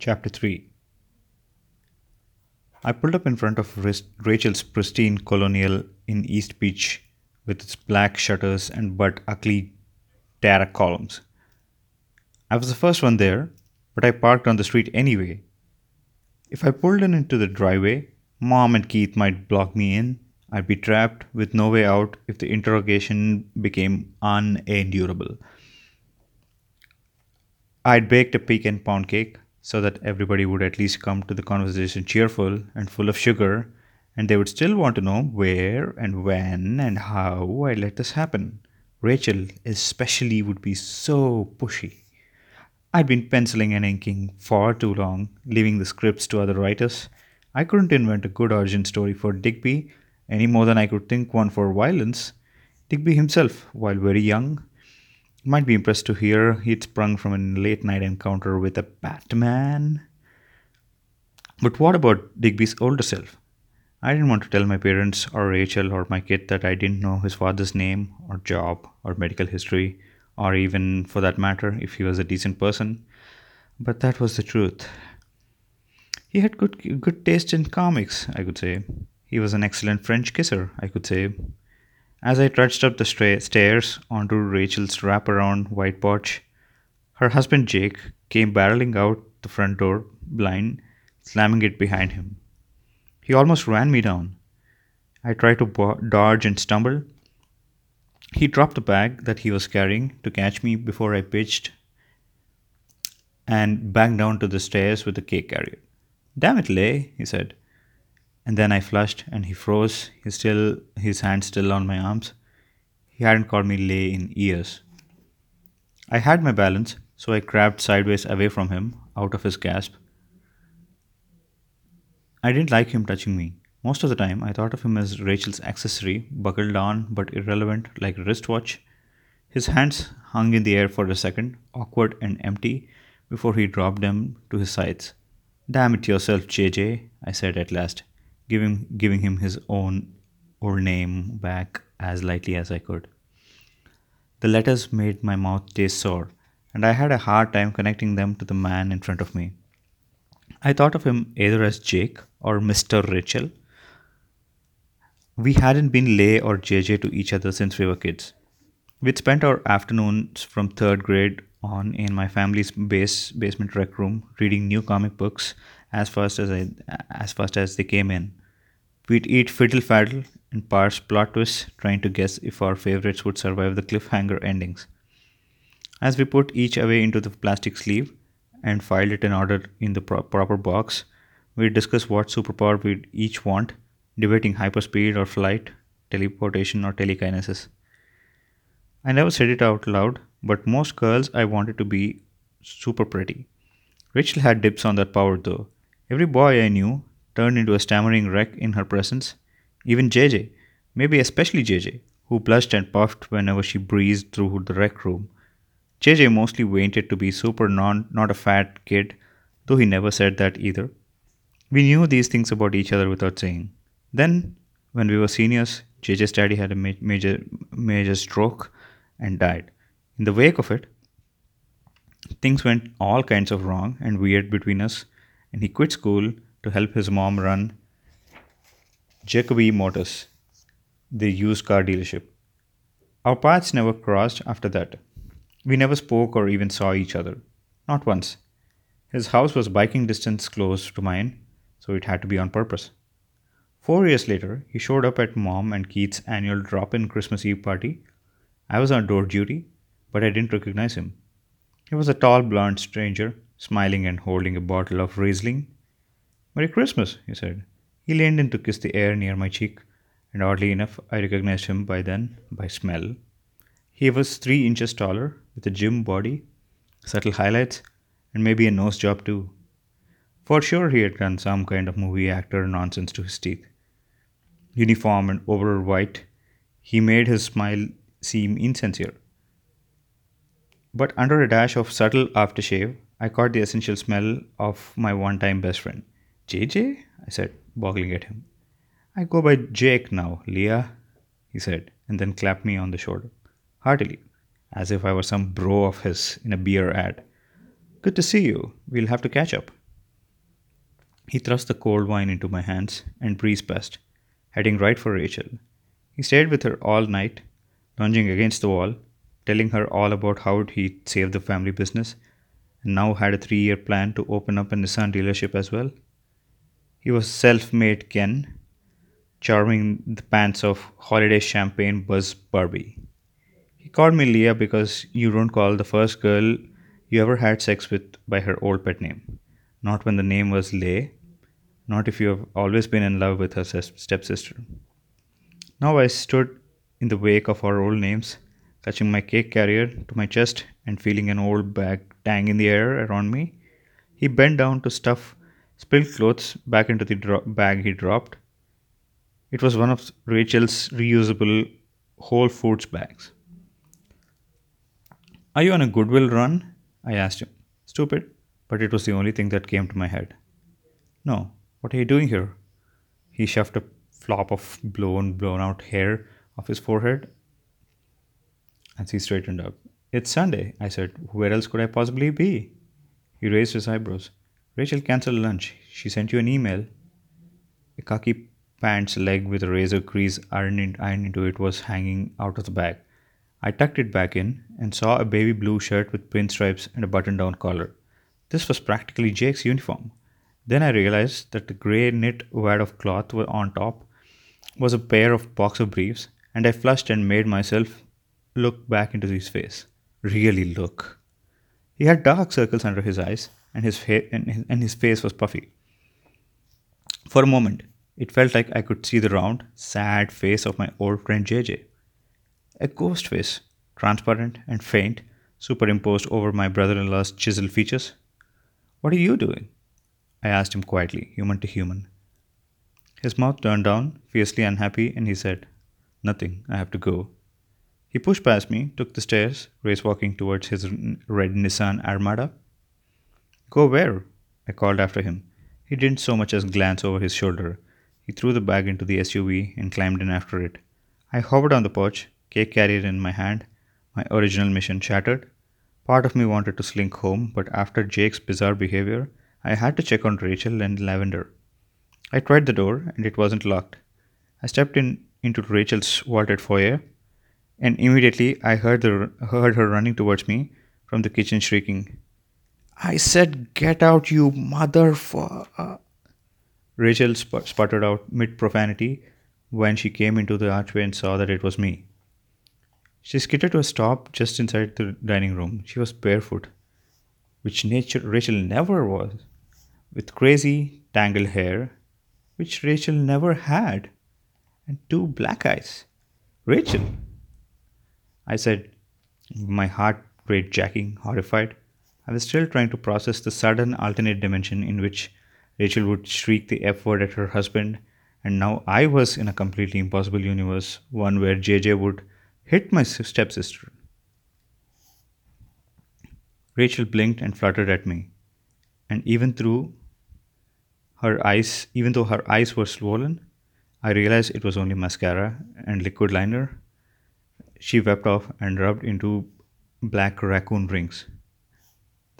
Chapter 3 I pulled up in front of Rachel's pristine colonial in East Beach with its black shutters and but ugly Tara columns. I was the first one there, but I parked on the street anyway. If I pulled in into the driveway, Mom and Keith might block me in. I'd be trapped with no way out if the interrogation became unendurable. I'd baked a pecan pound cake so that everybody would at least come to the conversation cheerful and full of sugar, and they would still want to know where and when and how I let this happen. Rachel, especially, would be so pushy. I'd been penciling and inking far too long, leaving the scripts to other writers. I couldn't invent a good origin story for Digby any more than I could think one for violence. Digby himself, while very young, might be impressed to hear he'd sprung from a late night encounter with a Batman. But what about Digby's older self? I didn't want to tell my parents or Rachel or my kid that I didn't know his father's name or job or medical history, or even for that matter, if he was a decent person. But that was the truth. He had good, good taste in comics, I could say. He was an excellent French kisser, I could say. As I trudged up the stra- stairs onto Rachel's wraparound white porch, her husband Jake came barreling out the front door blind, slamming it behind him. He almost ran me down. I tried to bo- dodge and stumble. He dropped the bag that he was carrying to catch me before I pitched and banged down to the stairs with the cake carrier. Damn it, Lay, he said. And then I flushed and he froze, still his hand still on my arms. He hadn't called me lay in years. I had my balance, so I crabbed sideways away from him, out of his grasp. I didn't like him touching me. Most of the time, I thought of him as Rachel's accessory, buckled on but irrelevant, like a wristwatch. His hands hung in the air for a second, awkward and empty, before he dropped them to his sides. Damn it yourself, JJ, I said at last giving, giving him his own old name back as lightly as I could. The letters made my mouth taste sore, and I had a hard time connecting them to the man in front of me. I thought of him either as Jake or Mr. Rachel. We hadn't been Lay or JJ to each other since we were kids. We'd spent our afternoons from third grade on in my family's base basement rec room reading new comic books as fast as I, as fast as they came in. We'd eat fiddle faddle and parse plot twists, trying to guess if our favorites would survive the cliffhanger endings. As we put each away into the plastic sleeve and filed it in order in the pro- proper box, we'd discuss what superpower we'd each want, debating hyperspeed or flight, teleportation or telekinesis. I never said it out loud, but most girls I wanted to be super pretty. Rachel had dips on that power though. Every boy I knew turned into a stammering wreck in her presence. Even JJ, maybe especially JJ, who blushed and puffed whenever she breezed through the rec room. JJ mostly wanted to be super non not a fat kid, though he never said that either. We knew these things about each other without saying. Then, when we were seniors, JJ's daddy had a ma- major major stroke and died. In the wake of it, things went all kinds of wrong and weird between us, and he quit school to help his mom run Jacoby Motors, the used car dealership. Our paths never crossed after that. We never spoke or even saw each other. Not once. His house was biking distance close to mine, so it had to be on purpose. Four years later, he showed up at Mom and Keith's annual drop in Christmas Eve party. I was on door duty, but I didn't recognize him. He was a tall, blond stranger, smiling and holding a bottle of Riesling. Merry Christmas, he said. He leaned in to kiss the air near my cheek, and oddly enough, I recognized him by then, by smell. He was three inches taller, with a gym body, subtle highlights, and maybe a nose job too. For sure, he had done some kind of movie actor nonsense to his teeth. Uniform and overall white, he made his smile seem insincere. But under a dash of subtle aftershave, I caught the essential smell of my one time best friend. JJ? I said, boggling at him. I go by Jake now, Leia, he said, and then clapped me on the shoulder, heartily, as if I were some bro of his in a beer ad. Good to see you. We'll have to catch up. He thrust the cold wine into my hands and breezed past, heading right for Rachel. He stayed with her all night, lounging against the wall, telling her all about how he'd saved the family business and now had a three year plan to open up a Nissan dealership as well. He was self made Ken, charming the pants of holiday champagne buzz Barbie. He called me Leia because you don't call the first girl you ever had sex with by her old pet name. Not when the name was Lay, not if you have always been in love with her stepsister. Now I stood in the wake of our old names, clutching my cake carrier to my chest and feeling an old bag tang in the air around me. He bent down to stuff spilled clothes back into the dro- bag he dropped. It was one of Rachel's reusable Whole Foods bags. Are you on a goodwill run? I asked him. Stupid, but it was the only thing that came to my head. No, what are you doing here? He shoved a flop of blown, blown out hair off his forehead as he straightened up. It's Sunday, I said. Where else could I possibly be? He raised his eyebrows. Rachel canceled lunch. She sent you an email. A khaki pants leg with a razor crease ironed, ironed into it was hanging out of the bag. I tucked it back in and saw a baby blue shirt with pinstripes and a button down collar. This was practically Jake's uniform. Then I realized that the grey knit wad of cloth on top was a pair of boxer briefs, and I flushed and made myself look back into his face. Really look. He had dark circles under his eyes, and his, fa- and his, and his face was puffy. For a moment, it felt like I could see the round, sad face of my old friend JJ. A ghost face, transparent and faint, superimposed over my brother in law's chiseled features. What are you doing? I asked him quietly, human to human. His mouth turned down, fiercely unhappy, and he said, Nothing, I have to go. He pushed past me, took the stairs, race walking towards his red Nissan Armada. Go where? I called after him. He didn't so much as glance over his shoulder. He threw the bag into the SUV and climbed in after it. I hovered on the porch, cake carrier in my hand, my original mission shattered. Part of me wanted to slink home, but after Jake's bizarre behavior, I had to check on Rachel and Lavender. I tried the door, and it wasn't locked. I stepped in into Rachel's vaulted foyer, and immediately I heard, the, heard her running towards me from the kitchen, shrieking, I said, get out, you motherfucker. Uh, Rachel sp- sputtered out mid profanity when she came into the archway and saw that it was me. She skidded to a stop just inside the dining room. She was barefoot, which nature Rachel never was, with crazy tangled hair, which Rachel never had, and two black eyes. Rachel, I said, my heart rate jacking, horrified. I was still trying to process the sudden alternate dimension in which Rachel would shriek the F word at her husband, and now I was in a completely impossible universe, one where JJ would hit my stepsister. Rachel blinked and fluttered at me, and even through her eyes, even though her eyes were swollen, I realized it was only mascara and liquid liner. She wept off and rubbed into black raccoon rings.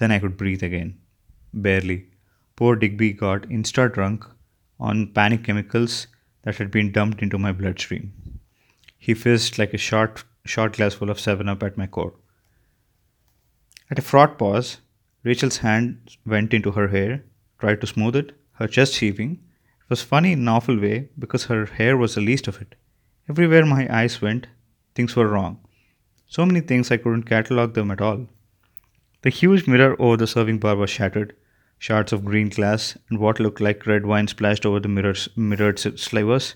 Then I could breathe again. Barely. Poor Digby got insta drunk on panic chemicals that had been dumped into my bloodstream. He fizzed like a short, shot glass full of 7 Up at my core. At a fraught pause, Rachel's hand went into her hair, tried to smooth it, her chest heaving. It was funny in an awful way because her hair was the least of it. Everywhere my eyes went, things were wrong. So many things I couldn't catalog them at all. The huge mirror over the serving bar was shattered, shards of green glass and what looked like red wine splashed over the mirror's, mirrored slivers.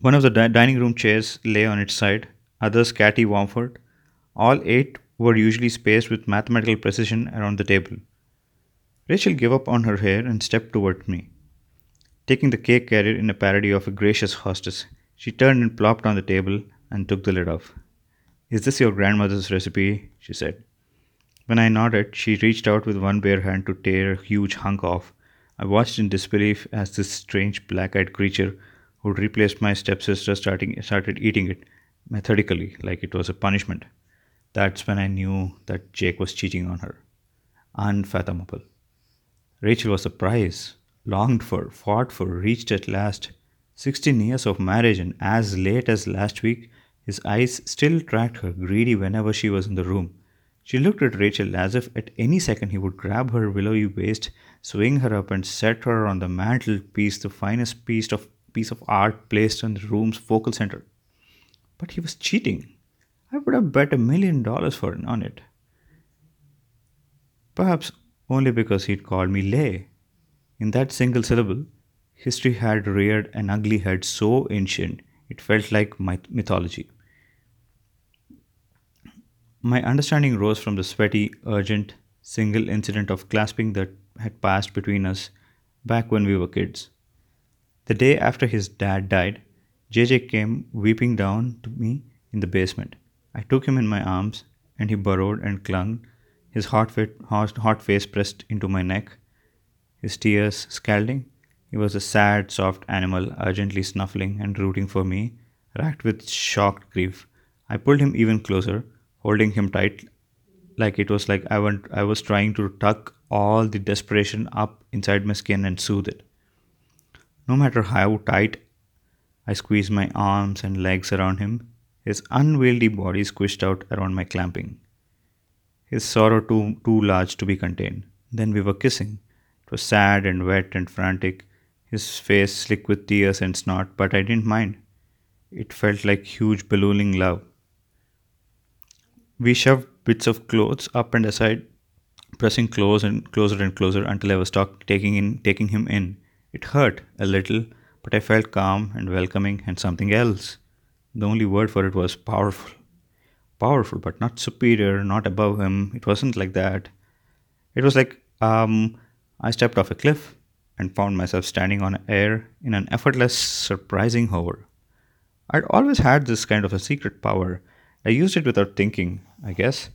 One of the di- dining room chairs lay on its side, others catty Wamford. All eight were usually spaced with mathematical precision around the table. Rachel gave up on her hair and stepped toward me. Taking the cake carrier in a parody of a gracious hostess, she turned and plopped on the table and took the lid off. Is this your grandmother's recipe? she said. When I nodded, she reached out with one bare hand to tear a huge hunk off. I watched in disbelief as this strange black eyed creature who replaced my stepsister starting, started eating it methodically, like it was a punishment. That's when I knew that Jake was cheating on her. Unfathomable. Rachel was the prize, longed for, fought for, reached at last. 16 years of marriage, and as late as last week, his eyes still tracked her, greedy whenever she was in the room. She looked at Rachel as if at any second he would grab her willowy waist, swing her up, and set her on the mantelpiece, the finest piece of piece of art placed in the room's focal center. But he was cheating. I would have bet a million dollars for on it. Perhaps only because he'd called me Lay. In that single syllable, history had reared an ugly head so ancient it felt like mythology. My understanding rose from the sweaty, urgent, single incident of clasping that had passed between us back when we were kids. The day after his dad died, JJ came weeping down to me in the basement. I took him in my arms, and he burrowed and clung, his hot, fit, hot, hot face pressed into my neck, his tears scalding. He was a sad, soft animal, urgently snuffling and rooting for me, racked with shocked grief. I pulled him even closer, holding him tight, like it was like I, went, I was trying to tuck all the desperation up inside my skin and soothe it. No matter how tight I squeezed my arms and legs around him, his unwieldy body squished out around my clamping. His sorrow too too large to be contained. Then we were kissing. It was sad and wet and frantic, his face slick with tears and snot, but I didn't mind. It felt like huge ballooning love. We shoved bits of clothes up and aside, pressing close and closer and closer until I was talk- taking in taking him in. It hurt a little, but I felt calm and welcoming and something else. The only word for it was powerful. Powerful, but not superior, not above him. It wasn't like that. It was like um, I stepped off a cliff and found myself standing on air in an effortless, surprising hover. I'd always had this kind of a secret power. I used it without thinking, I guess,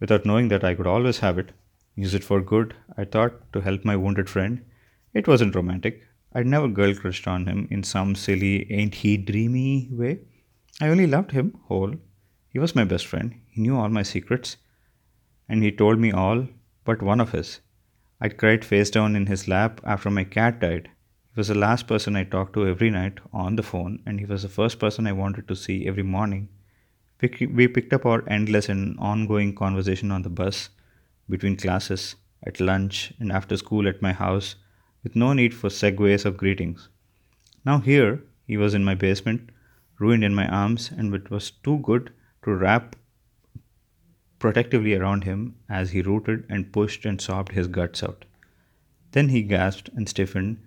without knowing that I could always have it. Use it for good, I thought, to help my wounded friend. It wasn't romantic. I'd never girl crushed on him in some silly, ain't he dreamy way. I only loved him whole. He was my best friend. He knew all my secrets. And he told me all but one of his. I'd cried face down in his lap after my cat died. He was the last person I talked to every night on the phone, and he was the first person I wanted to see every morning. We picked up our endless and ongoing conversation on the bus, between classes, at lunch, and after school at my house with no need for segues or greetings. Now here he was in my basement, ruined in my arms, and it was too good to wrap protectively around him as he rooted and pushed and sobbed his guts out. Then he gasped and stiffened,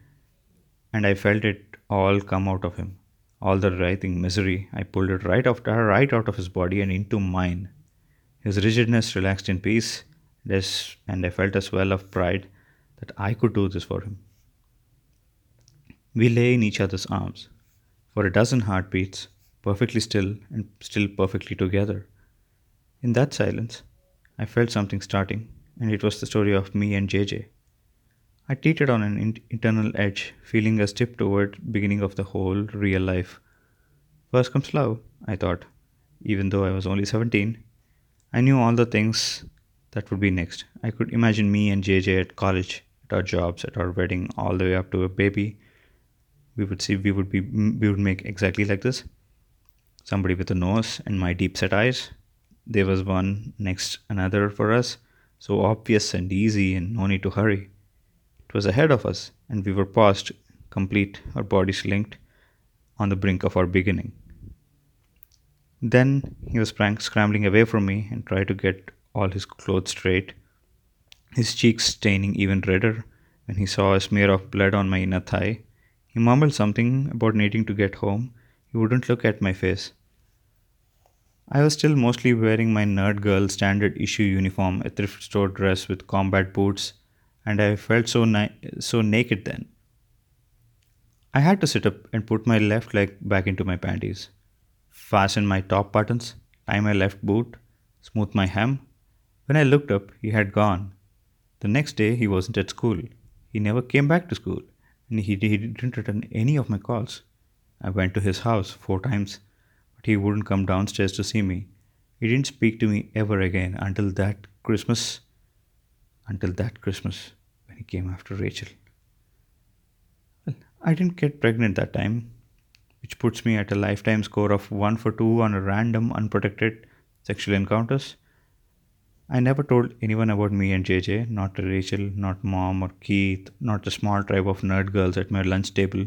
and I felt it all come out of him. All the writhing misery, I pulled it right out, right out of his body and into mine. His rigidness relaxed in peace, this, and I felt a swell of pride that I could do this for him. We lay in each other's arms for a dozen heartbeats, perfectly still and still perfectly together. In that silence, I felt something starting, and it was the story of me and JJ. I teetered on an in- internal edge, feeling a step toward beginning of the whole real life. First comes love, I thought, even though I was only 17. I knew all the things that would be next. I could imagine me and JJ at college, at our jobs, at our wedding, all the way up to a baby, we would see we would be we would make exactly like this somebody with a nose and my deep set eyes there was one next another for us so obvious and easy and no need to hurry it was ahead of us and we were past complete our bodies linked on the brink of our beginning then he was scrambling away from me and tried to get all his clothes straight his cheeks staining even redder when he saw a smear of blood on my inner thigh he mumbled something about needing to get home. He wouldn't look at my face. I was still mostly wearing my nerd girl standard issue uniform, a thrift store dress with combat boots, and I felt so so naked then. I had to sit up and put my left leg back into my panties, fasten my top buttons, tie my left boot, smooth my hem. When I looked up, he had gone. The next day, he wasn't at school. He never came back to school and he, he didn't return any of my calls. I went to his house four times, but he wouldn't come downstairs to see me. He didn't speak to me ever again until that Christmas. Until that Christmas, he came after Rachel. Well, I didn't get pregnant that time, which puts me at a lifetime score of 1 for 2 on random, unprotected sexual encounters. I never told anyone about me and JJ, not Rachel, not mom or Keith, not the small tribe of nerd girls at my lunch table.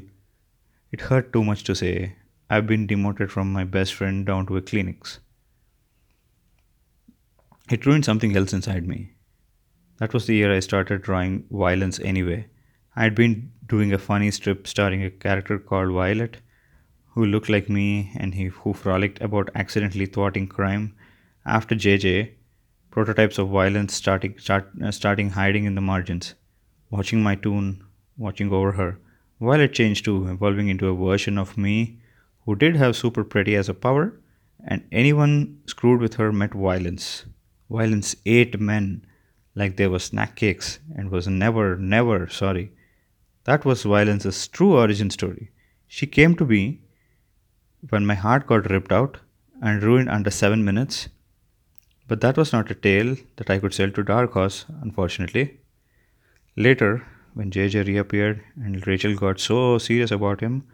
It hurt too much to say. I've been demoted from my best friend down to a Kleenex. It ruined something else inside me. That was the year I started drawing violence anyway. I had been doing a funny strip starring a character called Violet, who looked like me and he, who frolicked about accidentally thwarting crime. After JJ, prototypes of violence starting, start, uh, starting hiding in the margins. Watching my tune, watching over her. Violet changed too, evolving into a version of me who did have super pretty as a power, and anyone screwed with her met violence. Violence ate men like they were snack cakes and was never, never sorry. That was Violence's true origin story. She came to me when my heart got ripped out and ruined under seven minutes. But that was not a tale that I could sell to Dark Horse, unfortunately. Later, when JJ reappeared and Rachel got so serious about him,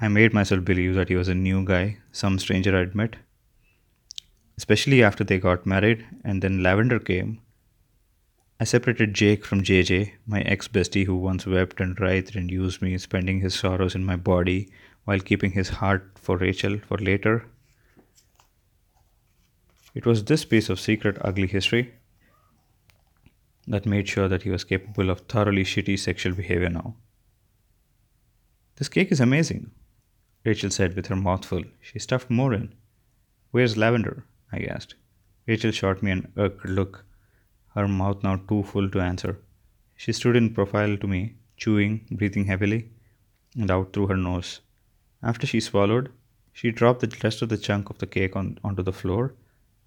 I made myself believe that he was a new guy, some stranger I'd met especially after they got married and then Lavender came. I separated Jake from JJ, my ex bestie who once wept and writhed and used me, spending his sorrows in my body while keeping his heart for Rachel for later. It was this piece of secret, ugly history that made sure that he was capable of thoroughly shitty sexual behavior now. This cake is amazing, Rachel said with her mouth full. She stuffed more in. Where's Lavender? I asked. Rachel shot me an irked look, her mouth now too full to answer. She stood in profile to me, chewing, breathing heavily, and out through her nose. After she swallowed, she dropped the rest of the chunk of the cake on, onto the floor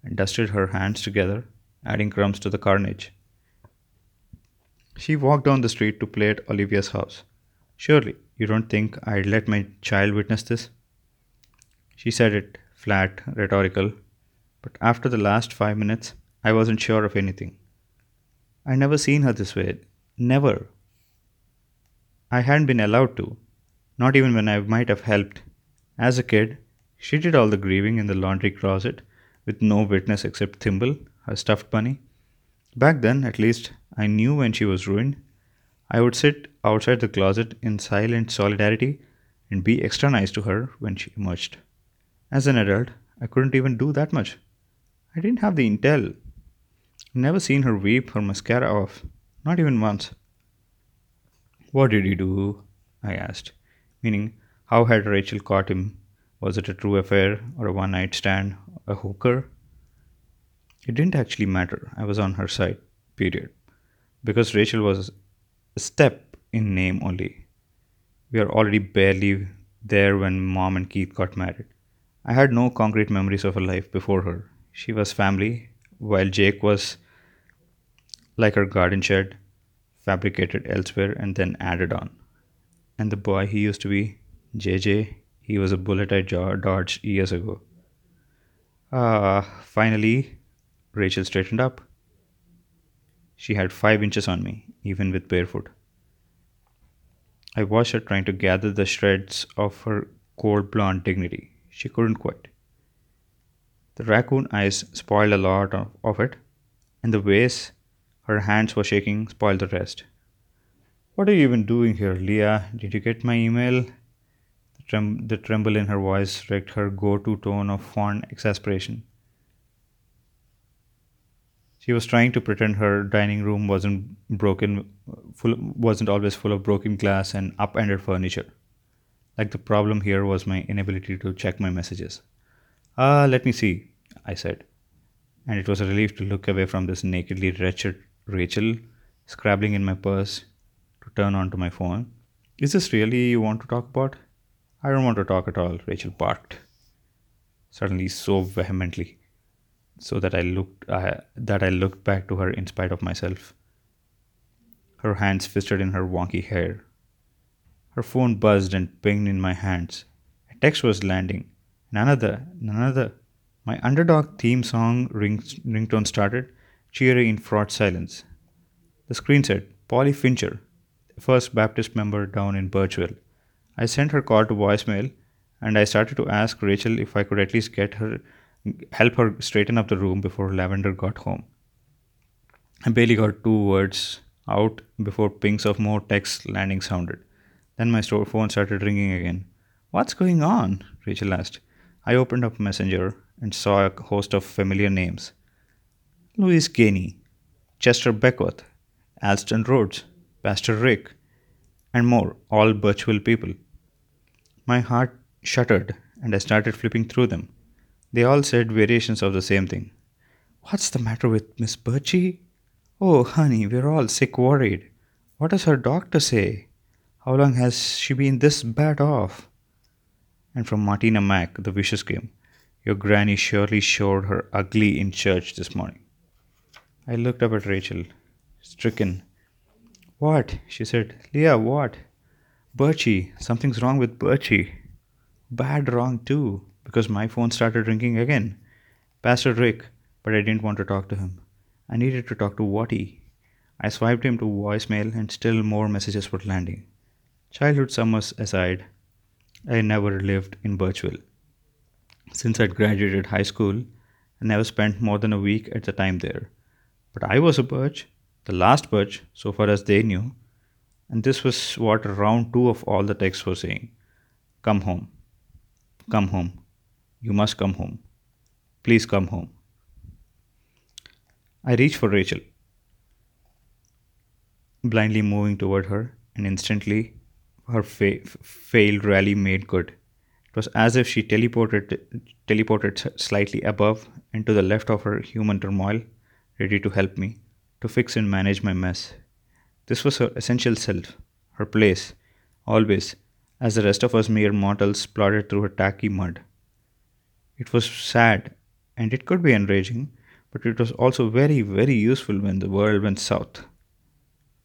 and dusted her hands together, adding crumbs to the carnage. She walked down the street to play at Olivia's house. Surely, you don't think I'd let my child witness this? She said it, flat, rhetorical, but after the last five minutes, I wasn't sure of anything. I'd never seen her this way. Never. I hadn't been allowed to, not even when I might have helped. As a kid, she did all the grieving in the laundry closet with no witness except Thimble, her stuffed bunny. Back then, at least, I knew when she was ruined. I would sit outside the closet in silent solidarity and be extra nice to her when she emerged. As an adult, I couldn't even do that much. I didn't have the intel. Never seen her weep her mascara off, not even once. What did he do? I asked, meaning, how had Rachel caught him? Was it a true affair or a one night stand, a hooker? It didn't actually matter. I was on her side, period. Because Rachel was a step in name only. We are already barely there when mom and Keith got married. I had no concrete memories of her life before her, she was family, while Jake was like our garden shed, fabricated elsewhere and then added on. And the boy he used to be, JJ, he was a bullet I dodged years ago. Ah, finally, Rachel straightened up. She had five inches on me, even with barefoot. I watched her trying to gather the shreds of her cold blonde dignity. She couldn't quite. The raccoon eyes spoiled a lot of, of it, and the ways her hands were shaking spoiled the rest. What are you even doing here, Leia? Did you get my email? The, trem- the tremble in her voice wrecked her go to tone of fond exasperation. She was trying to pretend her dining room wasn't broken, full, wasn't always full of broken glass and upended furniture. Like the problem here was my inability to check my messages. Ah, let me see, I said. And it was a relief to look away from this nakedly wretched Rachel, scrabbling in my purse to turn on to my phone. Is this really you want to talk about? I don't want to talk at all, Rachel barked, suddenly so vehemently, so that I looked that I looked back to her in spite of myself. Her hands fisted in her wonky hair. Her phone buzzed and pinged in my hands. A text was landing, another, none other. My underdog theme song ring, ringtone started, cheery in fraught silence. The screen said, Polly Fincher, First Baptist member down in Birchville. I sent her call to voicemail and I started to ask Rachel if I could at least get her help her straighten up the room before Lavender got home. I barely got two words out before pings of more text landing sounded. Then my store phone started ringing again. What's going on? Rachel asked. I opened up Messenger and saw a host of familiar names. Louis Gainey, Chester Beckwith, Alston Rhodes, Pastor Rick, and more, all Birchville people. My heart shuddered and I started flipping through them. They all said variations of the same thing. What's the matter with Miss Birchie? Oh, honey, we're all sick worried. What does her doctor say? How long has she been this bad off? And from Martina Mack, the wishes came. Your granny surely showed her ugly in church this morning. I looked up at Rachel, stricken. What? she said. Leia, what? Birchie, something's wrong with Birchie. Bad wrong, too, because my phone started ringing again. Pastor Rick, but I didn't want to talk to him. I needed to talk to Wattie. I swiped him to voicemail, and still more messages were landing. Childhood summers aside, I never lived in Birchville. Since I'd graduated high school, I never spent more than a week at a time there. But I was a Birch, the last Birch, so far as they knew, and this was what round two of all the texts were saying Come home. Come home. You must come home. Please come home. I reached for Rachel, blindly moving toward her, and instantly her fa- failed rally made good. It was as if she teleported, teleported slightly above and to the left of her human turmoil, ready to help me, to fix and manage my mess. This was her essential self, her place, always, as the rest of us mere mortals plodded through her tacky mud. It was sad, and it could be enraging, but it was also very, very useful when the world went south.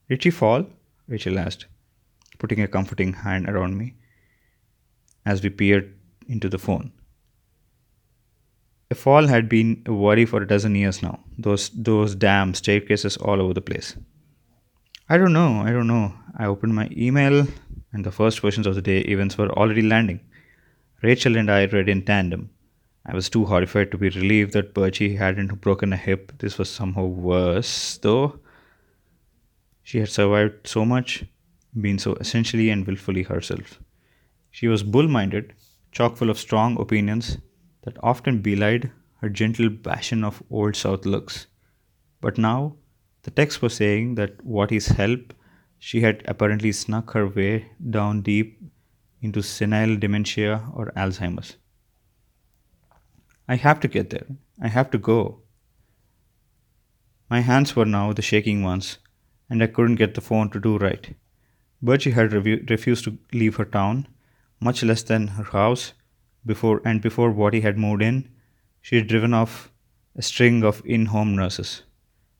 Did she fall? Rachel asked putting a comforting hand around me as we peered into the phone. A fall had been a worry for a dozen years now. Those those damn staircases all over the place. I don't know, I don't know. I opened my email and the first versions of the day events were already landing. Rachel and I read in tandem. I was too horrified to be relieved that Birchie hadn't broken a hip. This was somehow worse, though. She had survived so much been so essentially and willfully herself. She was bull minded, chock full of strong opinions that often belied her gentle passion of old South looks. But now, the text was saying that what is help, she had apparently snuck her way down deep into senile dementia or Alzheimer's. I have to get there. I have to go. My hands were now the shaking ones, and I couldn't get the phone to do right. Birchie had revu- refused to leave her town, much less than her house, before and before Wattie had moved in, she had driven off a string of in-home nurses.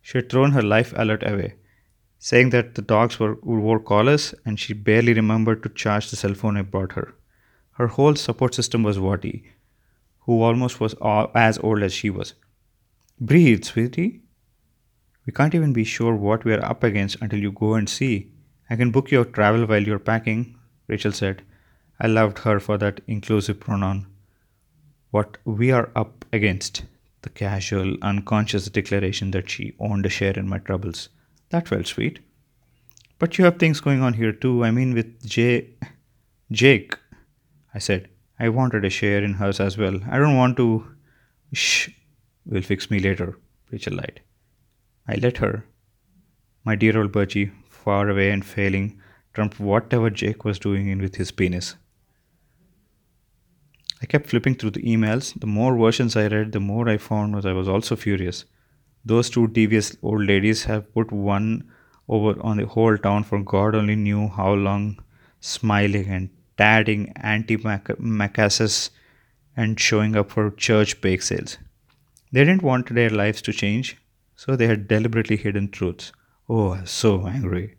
She had thrown her life alert away, saying that the dogs were wore collars and she barely remembered to charge the cell phone I brought her. Her whole support system was Wattie, who almost was as old as she was. Breathe, sweetie. We can't even be sure what we are up against until you go and see. I can book your travel while you're packing, Rachel said. I loved her for that inclusive pronoun. What we are up against, the casual, unconscious declaration that she owned a share in my troubles. That felt sweet. But you have things going on here too. I mean, with J. Jake, I said. I wanted a share in hers as well. I don't want to. Shh. We'll fix me later, Rachel lied. I let her. My dear old Birchie far away and failing trumped whatever Jake was doing in with his penis. I kept flipping through the emails. The more versions I read, the more I found was I was also furious. Those two devious old ladies have put one over on the whole town for God only knew how long, smiling and tatting antimacassars and showing up for church bake sales. They didn't want their lives to change, so they had deliberately hidden truths. Oh, so angry.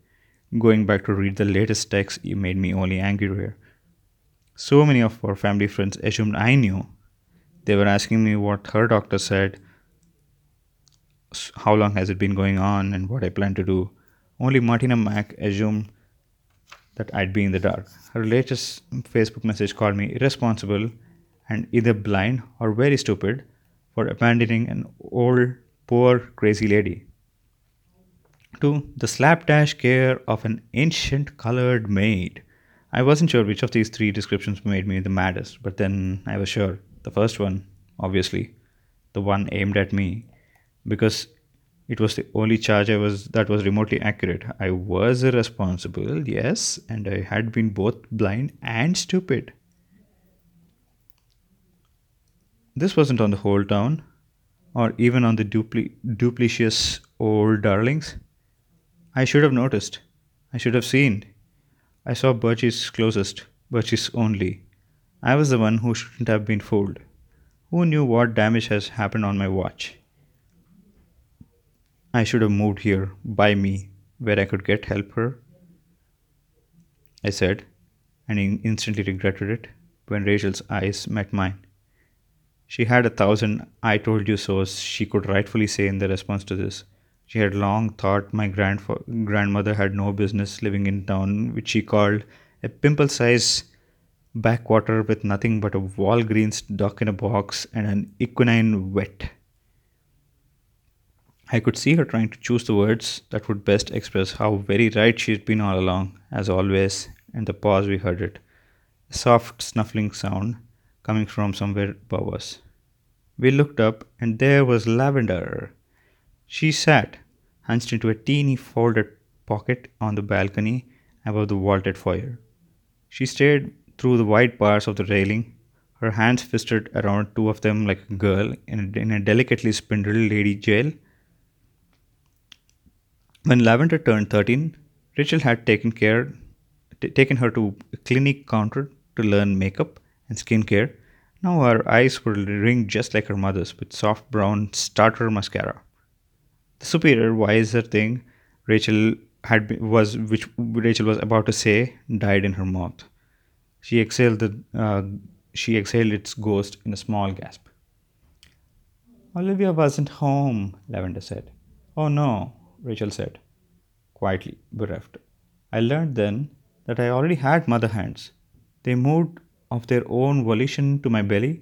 Going back to read the latest text made me only angrier. So many of our family friends assumed I knew. They were asking me what her doctor said, how long has it been going on, and what I plan to do. Only Martina Mack assumed that I'd be in the dark. Her latest Facebook message called me irresponsible and either blind or very stupid for abandoning an old, poor, crazy lady. 2. The slapdash care of an ancient colored maid. I wasn't sure which of these three descriptions made me the maddest, but then I was sure. The first one, obviously, the one aimed at me, because it was the only charge I was that was remotely accurate. I was irresponsible, yes, and I had been both blind and stupid. This wasn't on the whole town, or even on the dupli- duplicious old darlings. I should have noticed. I should have seen. I saw Birchie's closest, Birchie's only. I was the one who shouldn't have been fooled. Who knew what damage has happened on my watch? I should have moved here by me, where I could get help her. I said, and instantly regretted it when Rachel's eyes met mine. She had a thousand I told you so's she could rightfully say in the response to this. She had long thought my grandfa- grandmother had no business living in town, which she called a pimple sized backwater with nothing but a Walgreens duck in a box and an equine wet. I could see her trying to choose the words that would best express how very right she'd been all along, as always, and the pause we heard it. A soft snuffling sound coming from somewhere above us. We looked up, and there was Lavender. She sat, hunched into a teeny folded pocket on the balcony above the vaulted foyer. She stared through the wide bars of the railing, her hands fisted around two of them like a girl in a, in a delicately spindled lady jail when Lavender turned 13, Rachel had taken care t- taken her to a clinic counter to learn makeup and skincare. Now her eyes were ringed just like her mother's with soft brown starter mascara. The superior, wiser thing Rachel had been, was which Rachel was about to say died in her mouth. She exhaled the uh, she exhaled its ghost in a small gasp. Olivia wasn't home, Lavender said. Oh no, Rachel said, quietly bereft. I learned then that I already had mother hands. They moved of their own volition to my belly,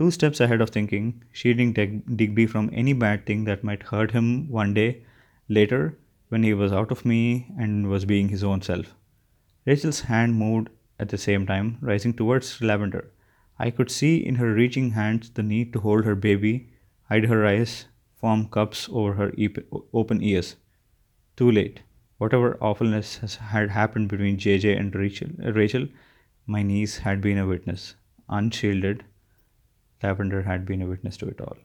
two steps ahead of thinking, shielding Digby from any bad thing that might hurt him one day later when he was out of me and was being his own self. Rachel's hand moved at the same time, rising towards Lavender. I could see in her reaching hands the need to hold her baby, hide her eyes, form cups over her open ears. Too late. Whatever awfulness has, had happened between JJ and Rachel, Rachel, my niece had been a witness. Unshielded, Lavender had been a witness to it all.